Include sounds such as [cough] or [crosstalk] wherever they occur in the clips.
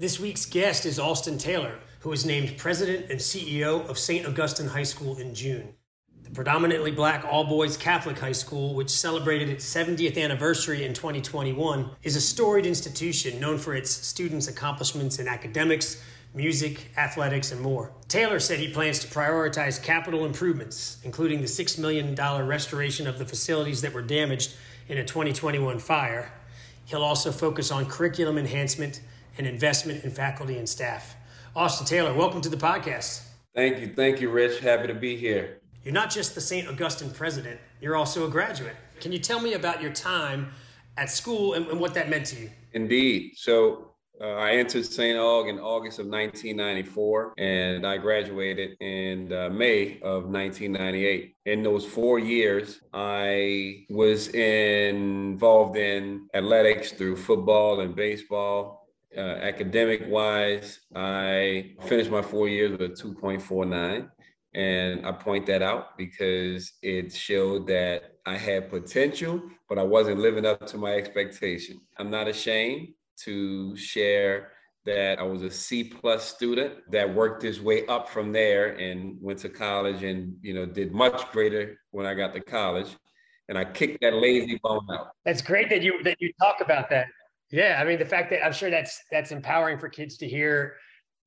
This week's guest is Alston Taylor, who was named president and CEO of St. Augustine High School in June. The predominantly black all boys Catholic high school, which celebrated its 70th anniversary in 2021, is a storied institution known for its students' accomplishments in academics, music, athletics, and more. Taylor said he plans to prioritize capital improvements, including the $6 million restoration of the facilities that were damaged in a 2021 fire. He'll also focus on curriculum enhancement and investment in faculty and staff. Alston Taylor, welcome to the podcast. Thank you. Thank you, Rich. Happy to be here. You're not just the St. Augustine president, you're also a graduate. Can you tell me about your time at school and, and what that meant to you? Indeed. So uh, I entered St. Aug in August of 1994, and I graduated in uh, May of 1998. In those four years, I was involved in athletics through football and baseball, uh, academic wise, I finished my four years with a 2.49. And I point that out because it showed that I had potential, but I wasn't living up to my expectation. I'm not ashamed to share that I was a C plus student that worked his way up from there and went to college and you know did much greater when I got to college. And I kicked that lazy bone out. That's great that you that you talk about that. Yeah, I mean the fact that I'm sure that's that's empowering for kids to hear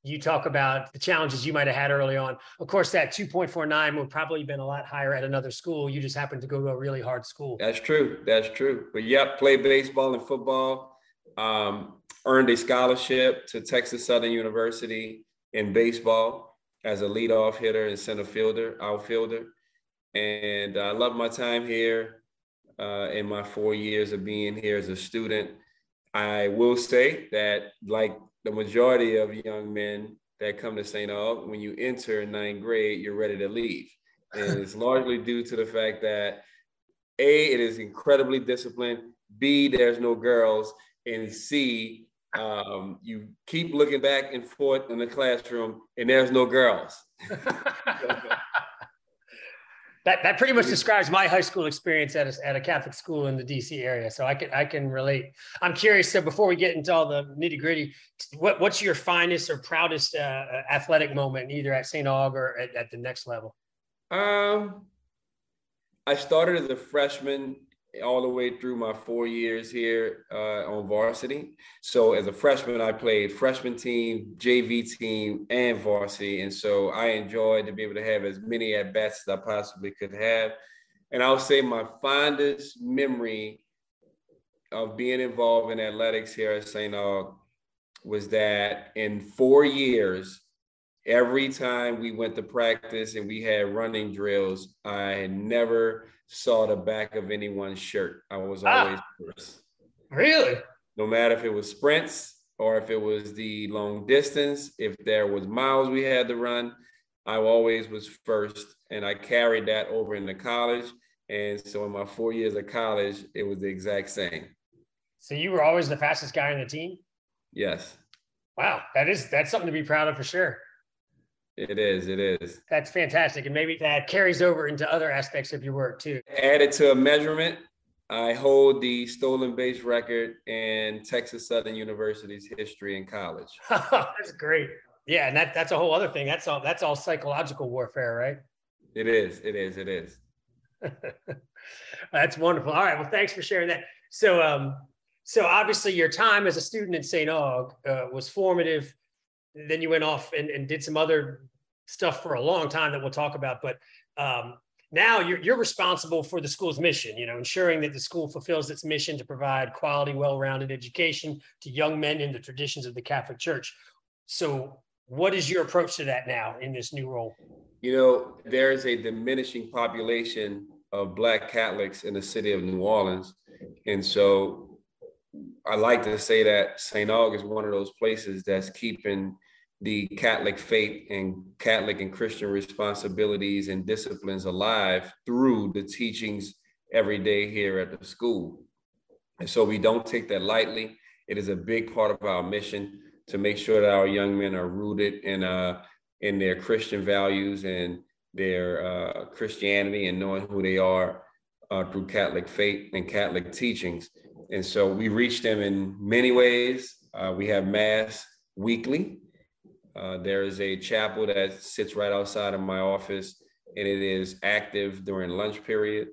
you talk about the challenges you might have had early on. Of course, that 2.49 would probably been a lot higher at another school. You just happened to go to a really hard school. That's true. That's true. But yep, played baseball and football. Um, earned a scholarship to Texas Southern University in baseball as a leadoff hitter and center fielder, outfielder. And I love my time here uh, in my four years of being here as a student. I will say that, like the majority of young men that come to St. Aug, when you enter ninth grade, you're ready to leave. And [laughs] it's largely due to the fact that A, it is incredibly disciplined, B, there's no girls, and C, um, you keep looking back and forth in the classroom and there's no girls. [laughs] [laughs] that, that pretty much describes my high school experience at a, at a Catholic school in the DC area. So I can I can relate. I'm curious. So before we get into all the nitty gritty, what, what's your finest or proudest uh, athletic moment, either at St. Aug or at, at the next level? Um, I started as a freshman all the way through my four years here uh, on varsity. So as a freshman, I played freshman team, JV team, and varsity. And so I enjoyed to be able to have as many at bats as I possibly could have. And I'll say my fondest memory of being involved in athletics here at St. Aug was that in four years, every time we went to practice and we had running drills, I never saw the back of anyone's shirt. I was ah. always ah, first. Really? No matter if it was sprints or if it was the long distance, if there was miles we had to run, I always was first. And I carried that over into college. And so in my four years of college, it was the exact same. So you were always the fastest guy on the team? Yes. Wow. That is that's something to be proud of for sure. It is. It is. That's fantastic. And maybe that carries over into other aspects of your work too. Added to a measurement, I hold the stolen base record in Texas Southern University's history in college. [laughs] that's great. Yeah, and that, that's a whole other thing. That's all that's all psychological warfare, right? It is. It is. It is. [laughs] that's wonderful. All right. Well, thanks for sharing that. So um, so obviously your time as a student at St. Aug uh, was formative then you went off and, and did some other stuff for a long time that we'll talk about. But um, now you're, you're responsible for the school's mission, you know, ensuring that the school fulfills its mission to provide quality, well-rounded education to young men in the traditions of the Catholic Church. So what is your approach to that now in this new role? You know, there is a diminishing population of Black Catholics in the city of New Orleans. And so I like to say that St. Aug is one of those places that's keeping the Catholic faith and Catholic and Christian responsibilities and disciplines alive through the teachings every day here at the school. And so we don't take that lightly. It is a big part of our mission to make sure that our young men are rooted in uh, in their Christian values and their uh, Christianity and knowing who they are uh, through Catholic faith and Catholic teachings. And so we reach them in many ways. Uh, we have Mass weekly. Uh, there is a chapel that sits right outside of my office, and it is active during lunch period.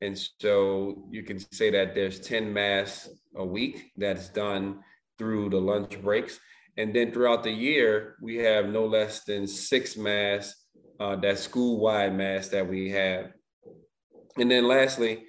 And so you can say that there's 10 Mass a week that's done through the lunch breaks. And then throughout the year, we have no less than six Mass, uh, that school-wide Mass that we have. And then lastly,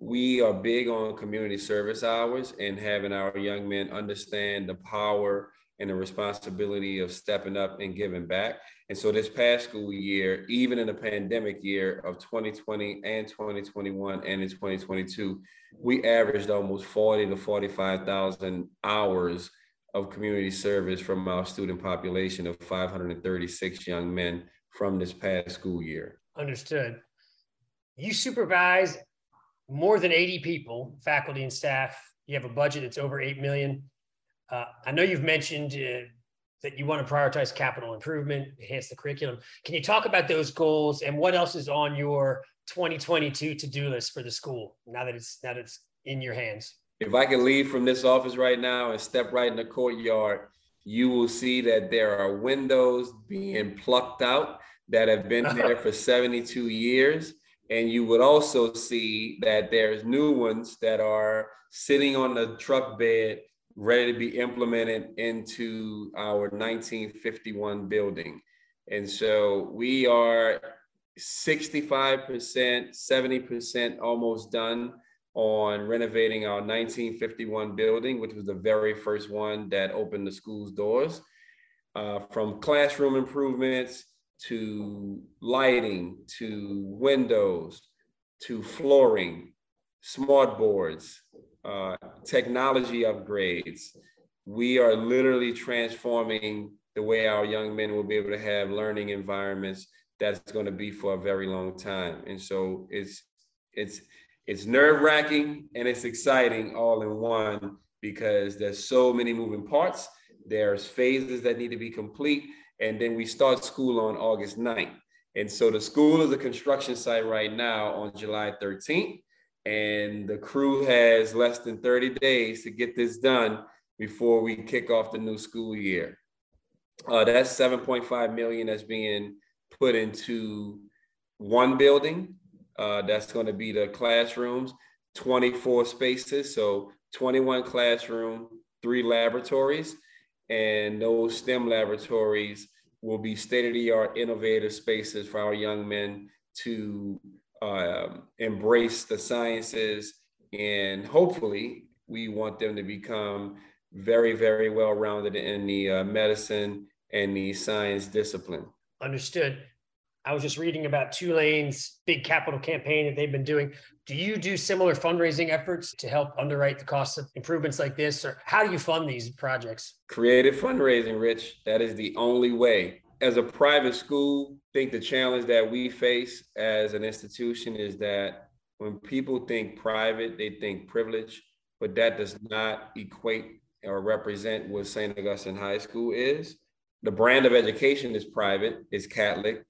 we are big on community service hours and having our young men understand the power and the responsibility of stepping up and giving back. And so this past school year, even in the pandemic year of 2020 and 2021 and in 2022, we averaged almost 40 to 45,000 hours of community service from our student population of 536 young men from this past school year. Understood. You supervise more than 80 people, faculty and staff. You have a budget that's over 8 million. Uh, I know you've mentioned uh, that you want to prioritize capital improvement, enhance the curriculum. Can you talk about those goals and what else is on your 2022 to-do list for the school now that it's now that it's in your hands? If I can leave from this office right now and step right in the courtyard, you will see that there are windows being plucked out that have been there for 72 years. And you would also see that there's new ones that are sitting on the truck bed ready to be implemented into our 1951 building. And so we are 65%, 70% almost done on renovating our 1951 building, which was the very first one that opened the school's doors. Uh, from classroom improvements to lighting to windows to flooring, smart boards, uh, technology upgrades. We are literally transforming the way our young men will be able to have learning environments that's going to be for a very long time. And so it's it's it's nerve wracking and it's exciting all in one because there's so many moving parts. There's phases that need to be complete. And then we start school on August 9th. And so the school is a construction site right now on July 13th and the crew has less than 30 days to get this done before we kick off the new school year. Uh, that's 7.5 million that's being put into one building. Uh, that's going to be the classrooms, 24 spaces, so 21 classroom, three laboratories, and those STEM laboratories will be state-of-the-art innovative spaces for our young men to um, embrace the sciences, and hopefully, we want them to become very, very well rounded in the uh, medicine and the science discipline. Understood. I was just reading about Tulane's big capital campaign that they've been doing. Do you do similar fundraising efforts to help underwrite the cost of improvements like this, or how do you fund these projects? Creative fundraising, Rich. That is the only way as a private school, I think the challenge that we face as an institution is that when people think private, they think privilege, but that does not equate or represent what St. Augustine High School is. The brand of education is private, is Catholic,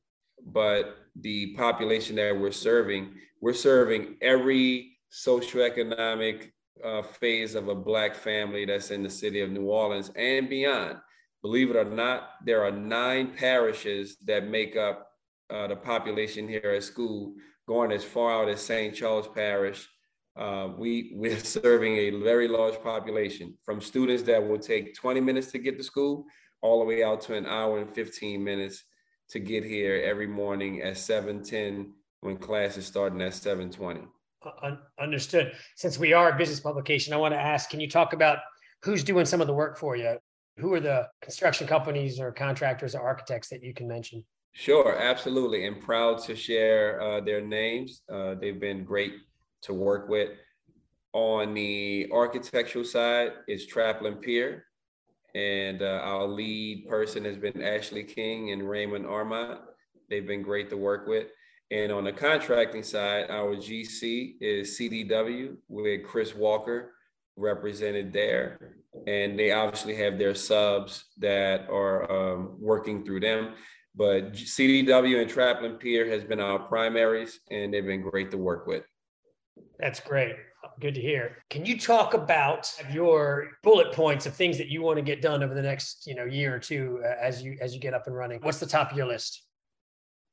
but the population that we're serving, we're serving every socioeconomic uh, phase of a Black family that's in the city of New Orleans and beyond believe it or not, there are nine parishes that make up uh, the population here at school, going as far out as St. Charles Parish. Uh, we, [laughs] we're serving a very large population from students that will take 20 minutes to get to school all the way out to an hour and 15 minutes to get here every morning at 7.10 when class is starting at 7.20. Uh, understood. Since we are a business publication, I want to ask, can you talk about who's doing some of the work for you? Who are the construction companies or contractors or architects that you can mention? Sure, absolutely. And proud to share uh, their names. Uh, they've been great to work with. On the architectural side, it's Trapolin Peer. And uh, our lead person has been Ashley King and Raymond Armand. They've been great to work with. And on the contracting side, our GC is CDW with Chris Walker represented there. And they obviously have their subs that are um, working through them. But CDW and Trapolin Peer has been our primaries, and they've been great to work with. That's great. Good to hear. Can you talk about your bullet points of things that you want to get done over the next, you know, year or two uh, as you as you get up and running? What's the top of your list?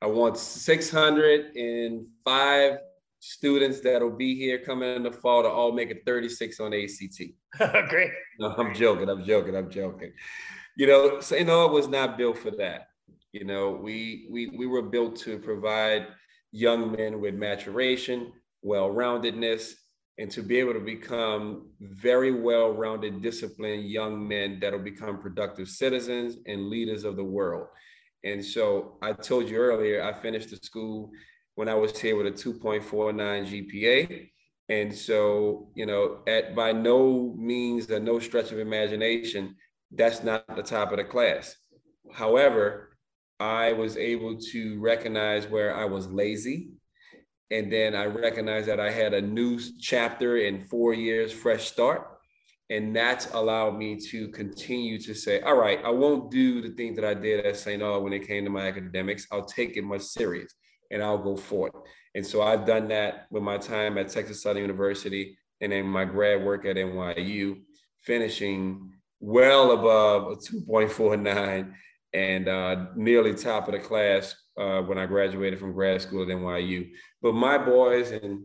I want 605 students that'll be here coming in the fall to all make a 36 on ACT. [laughs] Great. No, I'm joking. I'm joking. I'm joking. You know, St. Aug was not built for that. You know, we we we were built to provide young men with maturation, well-roundedness, and to be able to become very well-rounded, disciplined young men that'll become productive citizens and leaders of the world. And so I told you earlier, I finished the school when I was here with a 2.49 GPA. And so, you know, at by no means or no stretch of imagination, that's not the top of the class. However, I was able to recognize where I was lazy. And then I recognized that I had a new chapter in four years, fresh start. And that's allowed me to continue to say, all right, I won't do the things that I did at St. Aug when it came to my academics. I'll take it much serious and I'll go for it. And so I've done that with my time at Texas Southern University and then my grad work at NYU, finishing well above a 2.49 and uh, nearly top of the class uh, when I graduated from grad school at NYU. But my boys and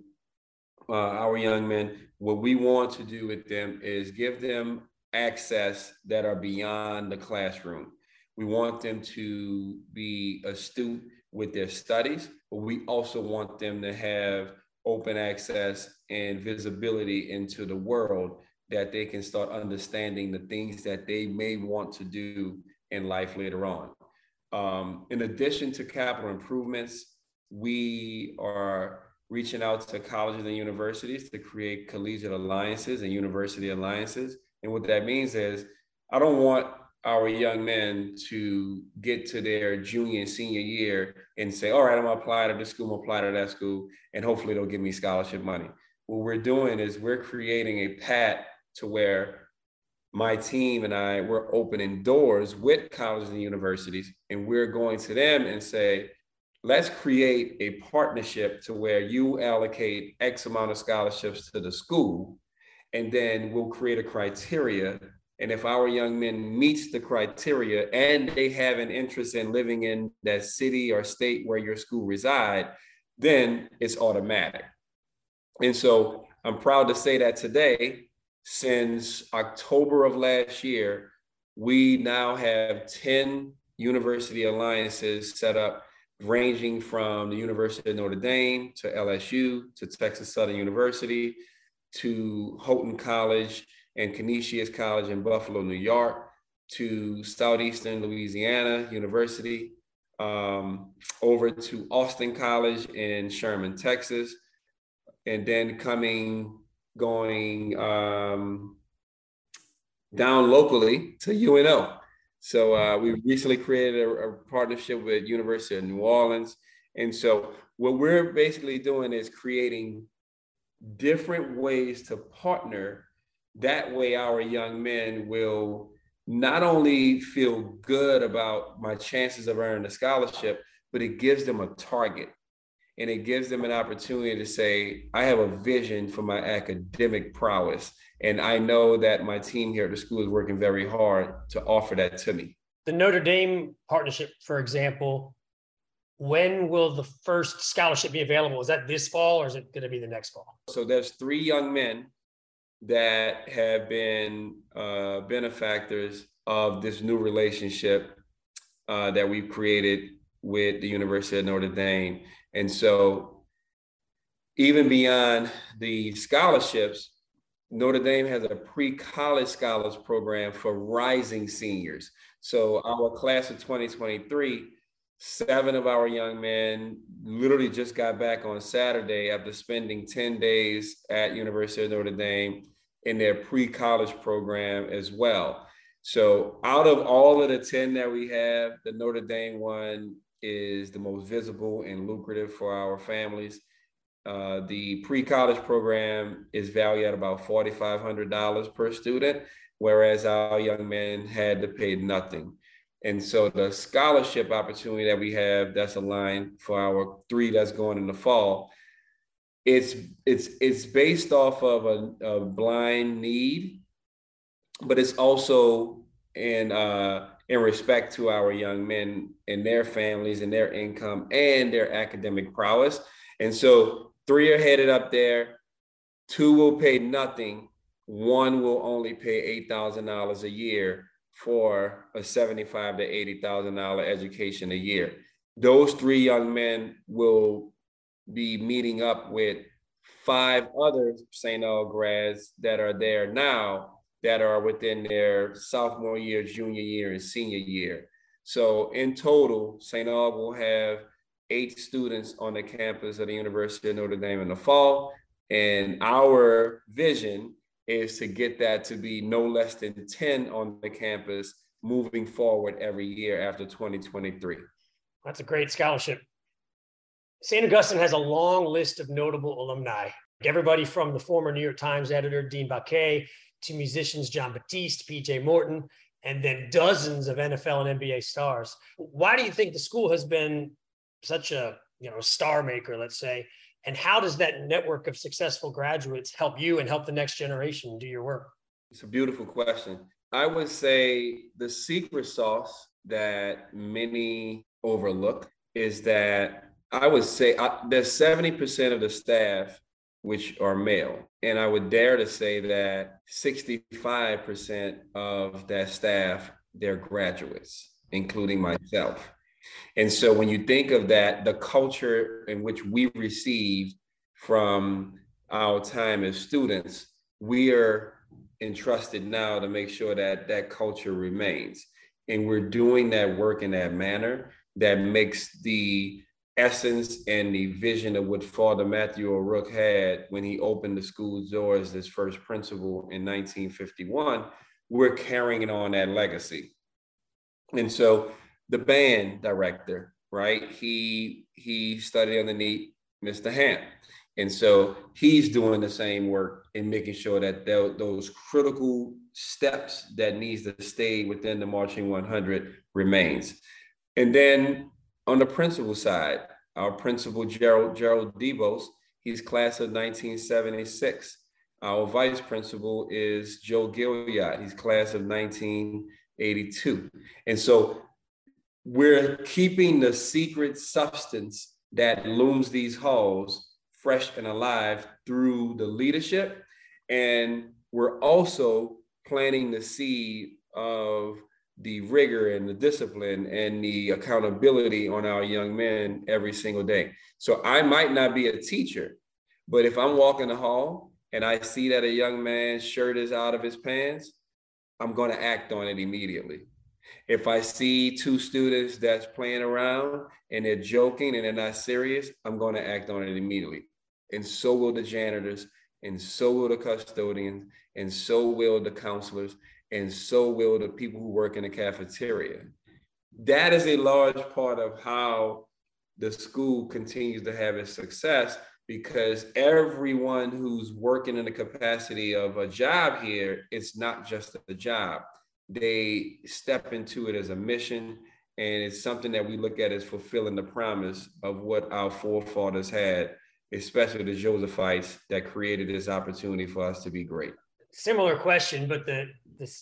uh, our young men, what we want to do with them is give them access that are beyond the classroom. We want them to be astute with their studies, but we also want them to have open access and visibility into the world that they can start understanding the things that they may want to do in life later on. Um, in addition to capital improvements, we are reaching out to colleges and universities to create collegiate alliances and university alliances. And what that means is, I don't want our young men to get to their junior and senior year and say, all right, I'm gonna apply to this school, I'm gonna apply to that school, and hopefully they'll give me scholarship money. What we're doing is we're creating a path to where my team and I, we're opening doors with colleges and universities, and we're going to them and say, let's create a partnership to where you allocate X amount of scholarships to the school, and then we'll create a criteria. And if our young men meets the criteria and they have an interest in living in that city or state where your school reside, then it's automatic. And so I'm proud to say that today since October of last year, we now have 10 university alliances set up, ranging from the University of Notre Dame to LSU to Texas Southern University to Houghton College and Canisius College in Buffalo, New York to Southeastern Louisiana University, um, over to Austin College in Sherman, Texas, and then coming going um, down locally to UNO. So uh, we recently created a, a, partnership with University of New Orleans. And so what we're basically doing is creating different ways to partner. That way our young men will not only feel good about my chances of earning a scholarship, but it gives them a target and it gives them an opportunity to say, I have a vision for my academic prowess. And I know that my team here at the school is working very hard to offer that to me. The Notre Dame partnership, for example, when will the first scholarship be available? Is that this fall or is it going to be the next fall? So there's three young men that have been uh, benefactors of this new relationship uh, that we've created with the University of Notre Dame. And so, even beyond the scholarships, Notre Dame has a pre college scholars program for rising seniors. So, our class of 2023, seven of our young men literally just got back on Saturday after spending 10 days at University of Notre Dame in their pre college program as well. So out of all of the 10 that we have, the Notre Dame one is the most visible and lucrative for our families. Uh, the pre-college program is valued at about $4,500 per student, whereas our young men had to pay nothing. And so the scholarship opportunity that we have that's aligned for our three that's going in the fall, it's it's it's based off of a, a blind need but it's also in uh, in respect to our young men and their families and their income and their academic prowess. And so three are headed up there. Two will pay nothing. One will only pay eight thousand dollars a year for a seventy-five to eighty thousand dollar education a year. Those three young men will be meeting up with five other St. Aug grads that are there now that are within their sophomore year, junior year, and senior year. So in total, St. Aug will have eight students on the campus of the University of Notre Dame in the fall. And our vision is to get that to be no less than 10 on the campus moving forward every year after 2023. That's a great scholarship. St. Augustine has a long list of notable alumni. Everybody from the former New York Times editor, Dean Baquet, to musicians Jon Batiste, PJ Morton, and then dozens of NFL and NBA stars. Why do you think the school has been such a you know star maker, let's say? And how does that network of successful graduates help you and help the next generation do your work? It's a beautiful question. I would say the secret sauce that many overlook is that I would say I, that 70% of the staff which are male. And I would dare to say that 65% of that staff, they're graduates, including myself. And so when you think of that, the culture in which we received from our time as students, we are entrusted now to make sure that that culture remains. And we're doing that work in that manner that makes the essence and the vision of what Father Matthew O'Rourke had when he opened the school's doors as first principal in 1951, we're carrying on that legacy. And so the band director, right? He he studied underneath Mr. Hamp. And so he's doing the same work in making sure that those critical steps that needs to stay within the marching 100 remains. And then on the principal side, our principal, Gerald, Gerald Debos, he's class of 1976. Our vice principal is Joe Gilliard. He's class of 1982. And so we're keeping the secret substance that looms these halls fresh and alive through the leadership. And we're also planting the seed of the rigor and the discipline and the accountability on our young men every single day. So I might not be a teacher, but if I'm walking the hall and I see that a young man's shirt is out of his pants, I'm going to act on it immediately. If I see two students that's playing around and they're joking and they're not serious, I'm going to act on it immediately. And so will the janitors, and so will the custodians, and so will the counselors, and so will the people who work in the cafeteria. That is a large part of how the school continues to have its success because everyone who's working in the capacity of a job here, it's not just a job. They step into it as a mission, and it's something that we look at as fulfilling the promise of what our forefathers had, especially the Josephites that created this opportunity for us to be great. Similar question, but the the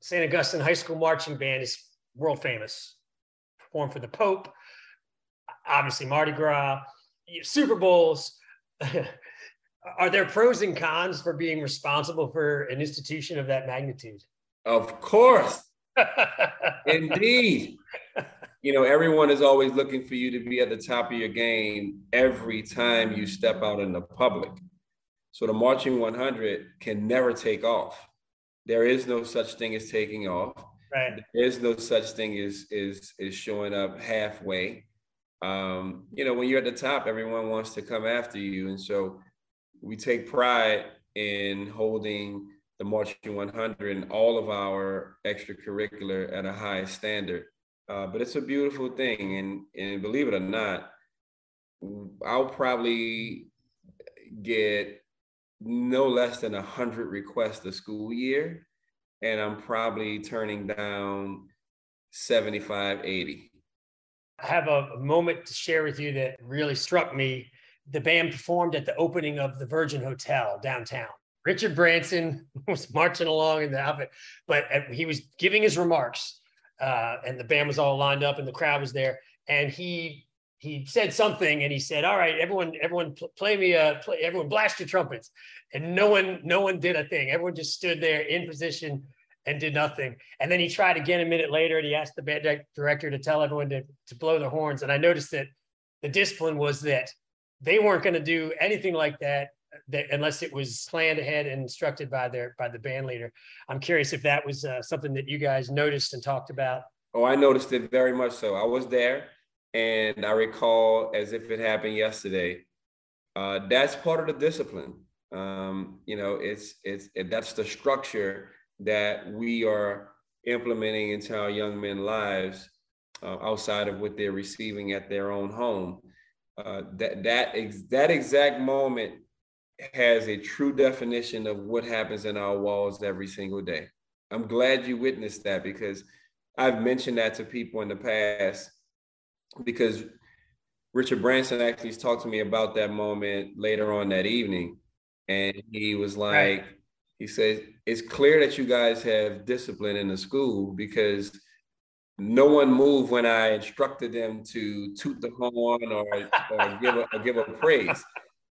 St. Augustine High School Marching Band is world famous. Performed for the Pope, obviously Mardi Gras, Super Bowls. [laughs] Are there pros and cons for being responsible for an institution of that magnitude? Of course. [laughs] Indeed. You know, everyone is always looking for you to be at the top of your game every time you step out in the public. So the Marching 100 can never take off there is no such thing as taking off. Right. There is no such thing as is is showing up halfway. Um, you know, when you're at the top, everyone wants to come after you, and so we take pride in holding the marching 100 and all of our extracurricular at a high standard. Uh, but it's a beautiful thing, and and believe it or not, I'll probably get no less than a hundred requests a school year, and I'm probably turning down 75, 80. I have a, moment to share with you that really struck me. The band performed at the opening of the Virgin Hotel downtown. Richard Branson [laughs] was marching along in the outfit, but he was giving his remarks, uh, and the band was all lined up, and the crowd was there. And he he said something, and he said, "All right, everyone, everyone, play me a, play, everyone, blast your trumpets." And no one, no one did a thing. Everyone just stood there in position and did nothing. And then he tried again a minute later, and he asked the band director to tell everyone to to blow the horns. And I noticed that the discipline was that they weren't going to do anything like that that unless it was planned ahead and instructed by their by the band leader. I'm curious if that was uh, something that you guys noticed and talked about. Oh, I noticed it very much so. I was there, and I recall as if it happened yesterday. Uh, that's part of the discipline. Um, you know, it's it's it, that's the structure that we are implementing into our young men's lives uh, outside of what they're receiving at their own home. Uh, that that ex- that exact moment has a true definition of what happens in our walls every single day. I'm glad you witnessed that because I've mentioned that to people in the past because Richard Branson actually talked to me about that moment later on that evening. And he was like, he said, it's clear that you guys have discipline in the school because no one moved when I instructed them to toot the horn or, or give a or give a praise.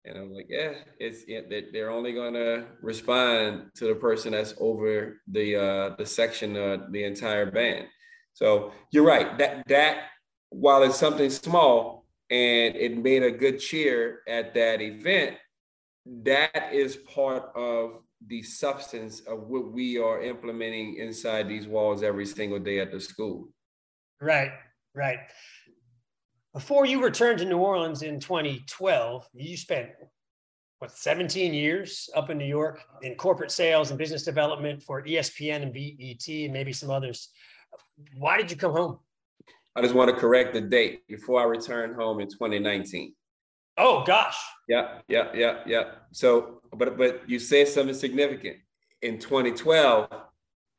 And I'm like, yeah, it's it, they're only gonna respond to the person that's over the uh, the section of the entire band. So you're right. That that while it's something small and it made a good cheer at that event, that is part of the substance of what we are implementing inside these walls every single day at the school. Right, right. Before you returned to New Orleans in 2012, you spent what 17 years up in New York in corporate sales and business development for ESPN and BET and maybe some others. Why did you come home? I just want to correct the date before I returned home in 2019. Oh gosh. Yeah, yeah, yeah, yeah. So, but but you said something significant. In 2012,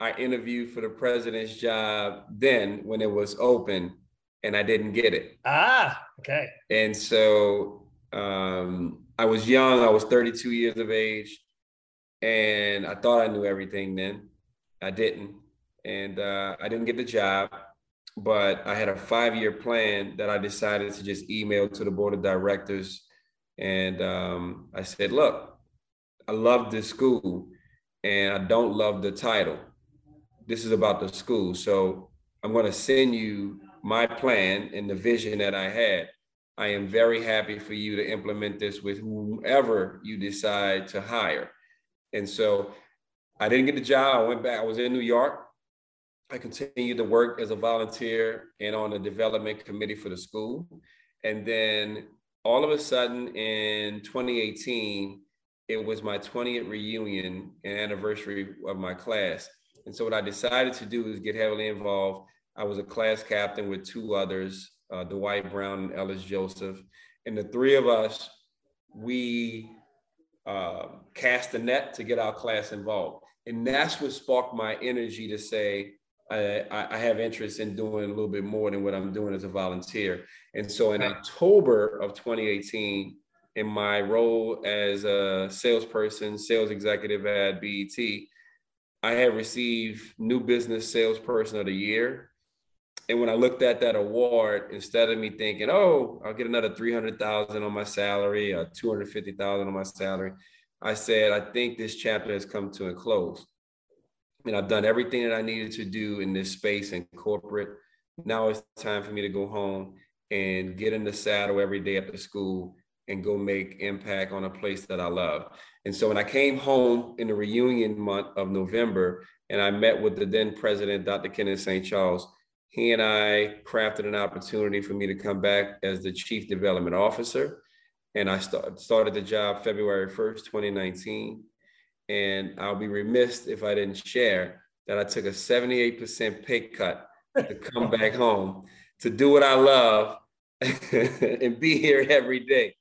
I interviewed for the president's job then when it was open and I didn't get it. Ah, okay. And so um, I was young, I was 32 years of age, and I thought I knew everything then. I didn't. And uh, I didn't get the job, but I had a five year plan that I decided to just email to the board of directors. And um, I said, look, I love this school and I don't love the title. This is about the school. So I'm going to send you my plan and the vision that I had. I am very happy for you to implement this with whomever you decide to hire. And so I didn't get the job. I went back. I was in New York. I continued to work as a volunteer and on the development committee for the school. And then all of a sudden in 2018, it was my 20th reunion and anniversary of my class. And so what I decided to do is get heavily involved I was a class captain with two others, uh, Dwight Brown and Ellis Joseph. And the three of us, we uh, cast a net to get our class involved. And that's what sparked my energy to say, I, I, have interest in doing a little bit more than what I'm doing as a volunteer. And so in October of 2018, in my role as a salesperson, sales executive at BET, I had received New Business Salesperson of the Year. And when I looked at that award, instead of me thinking, "Oh, I'll get another three hundred thousand on my salary or two hundred fifty thousand on my salary," I said, "I think this chapter has come to a close, and I've done everything that I needed to do in this space and corporate. Now it's time for me to go home and get in the saddle every day at the school and go make impact on a place that I love." And so when I came home in the reunion month of November, and I met with the then president, Dr. Kenneth St. Charles he and I crafted an opportunity for me to come back as the chief development officer. And I start, started the job February 1st, 2019. And I'll be remiss if I didn't share that I took a 78% pay cut to come [laughs] back home to do what I love [laughs] and be here every day.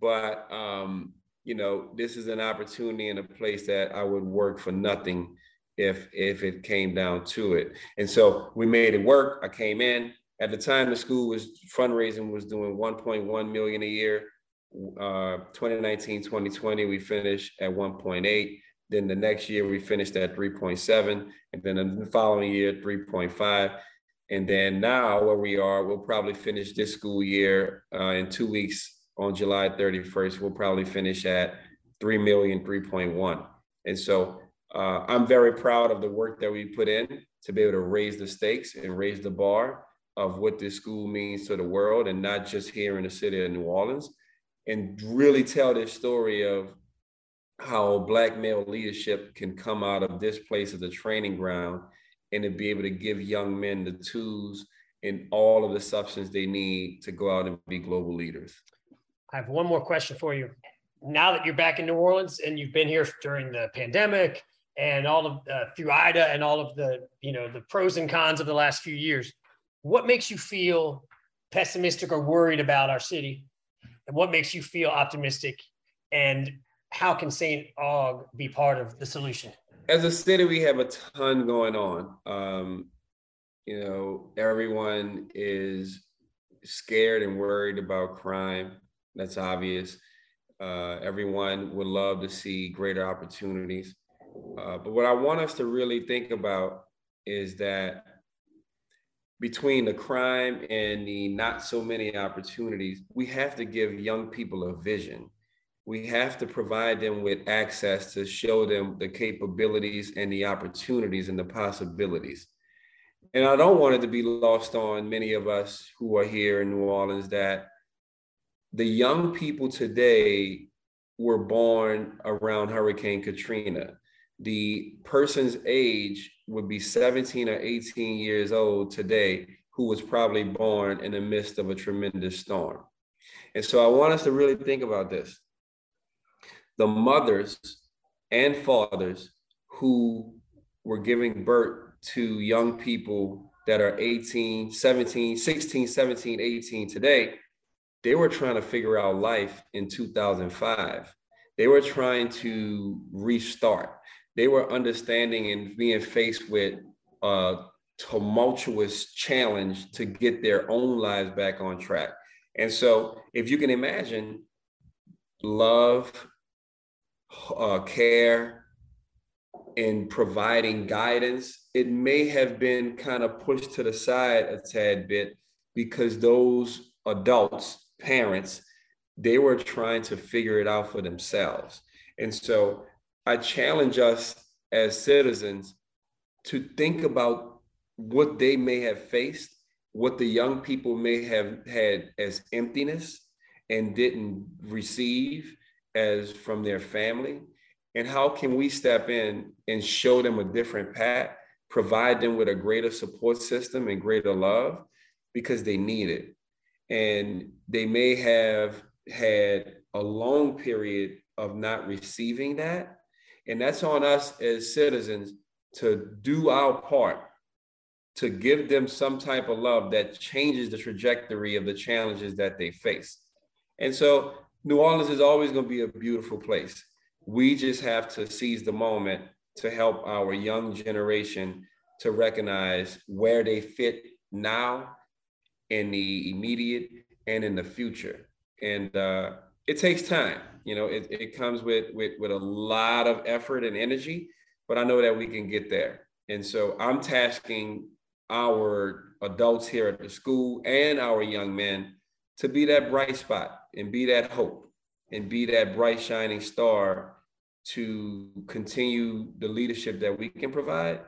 But um, you know, this is an opportunity and a place that I would work for nothing if if it came down to it. And so we made it work. I came in. At the time, the school was fundraising was doing 1.1 million a year. Uh, 2019, 2020, we finished at 1.8. Then the next year we finished at 3.7, and then the following year 3.5. And then now where we are, we'll probably finish this school year uh, in two weeks on July 31st. We'll probably finish at 3 million, 3.1. And so uh, I'm very proud of the work that we put in to be able to raise the stakes and raise the bar of what this school means to the world and not just here in the city of New Orleans and really tell this story of how black male leadership can come out of this place as a training ground and to be able to give young men the tools and all of the substance they need to go out and be global leaders. I have one more question for you. Now that you're back in New Orleans and you've been here during the pandemic and all of uh, through Ida and all of the you know the pros and cons of the last few years, what makes you feel pessimistic or worried about our city, and what makes you feel optimistic, and how can St. Aug be part of the solution? As a city, we have a ton going on. Um, you know, everyone is scared and worried about crime. That's obvious. Uh, everyone would love to see greater opportunities. Uh, but what I want us to really think about is that between the crime and the not so many opportunities, we have to give young people a vision. We have to provide them with access to show them the capabilities and the opportunities and the possibilities. And I don't want it to be lost on many of us who are here in New Orleans that the young people today were born around Hurricane Katrina the person's age would be 17 or 18 years old today who was probably born in the midst of a tremendous storm. And so I want us to really think about this. The mothers and fathers who were giving birth to young people that are 18, 17, 16, 17, 18 today, they were trying to figure out life in 2005. They were trying to restart they were understanding and being faced with a tumultuous challenge to get their own lives back on track. And so, if you can imagine love, uh, care, and providing guidance, it may have been kind of pushed to the side a tad bit because those adults, parents, they were trying to figure it out for themselves. And so I challenge us as citizens to think about what they may have faced, what the young people may have had as emptiness and didn't receive as from their family. And how can we step in and show them a different path, provide them with a greater support system and greater love because they need it. And they may have had a long period of not receiving that and that's on us as citizens to do our part to give them some type of love that changes the trajectory of the challenges that they face. And so New Orleans is always going to be a beautiful place. We just have to seize the moment to help our young generation to recognize where they fit now in the immediate and in the future. And uh, it takes time. You know, it, it comes with, with with a lot of effort and energy, but I know that we can get there. And so I'm tasking our adults here at the school and our young men to be that bright spot and be that hope and be that bright shining star to continue the leadership that we can provide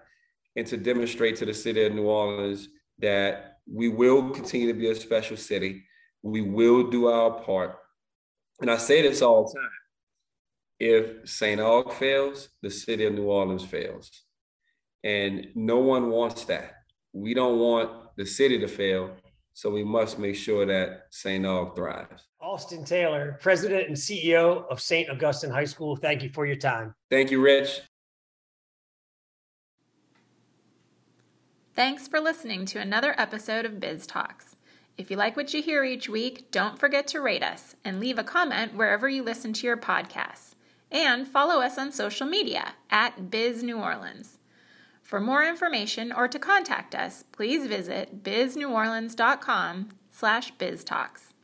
and to demonstrate to the city of New Orleans that we will continue to be a special city. We will do our part and I say this all the time. If St. Aug fails, the city of New Orleans fails. And no one wants that. We don't want the city to fail. So we must make sure that St. Aug thrives. Alston Taylor, President and CEO of St. Augustine High School, thank you for your time. Thank you, Rich. Thanks for listening to another episode of Biz Talks. If you like what you hear each week, don't forget to rate us and leave a comment wherever you listen to your podcasts. And follow us on social media at Biz New Orleans. For more information or to contact us, please visit bizneworleans.com slash biztalks.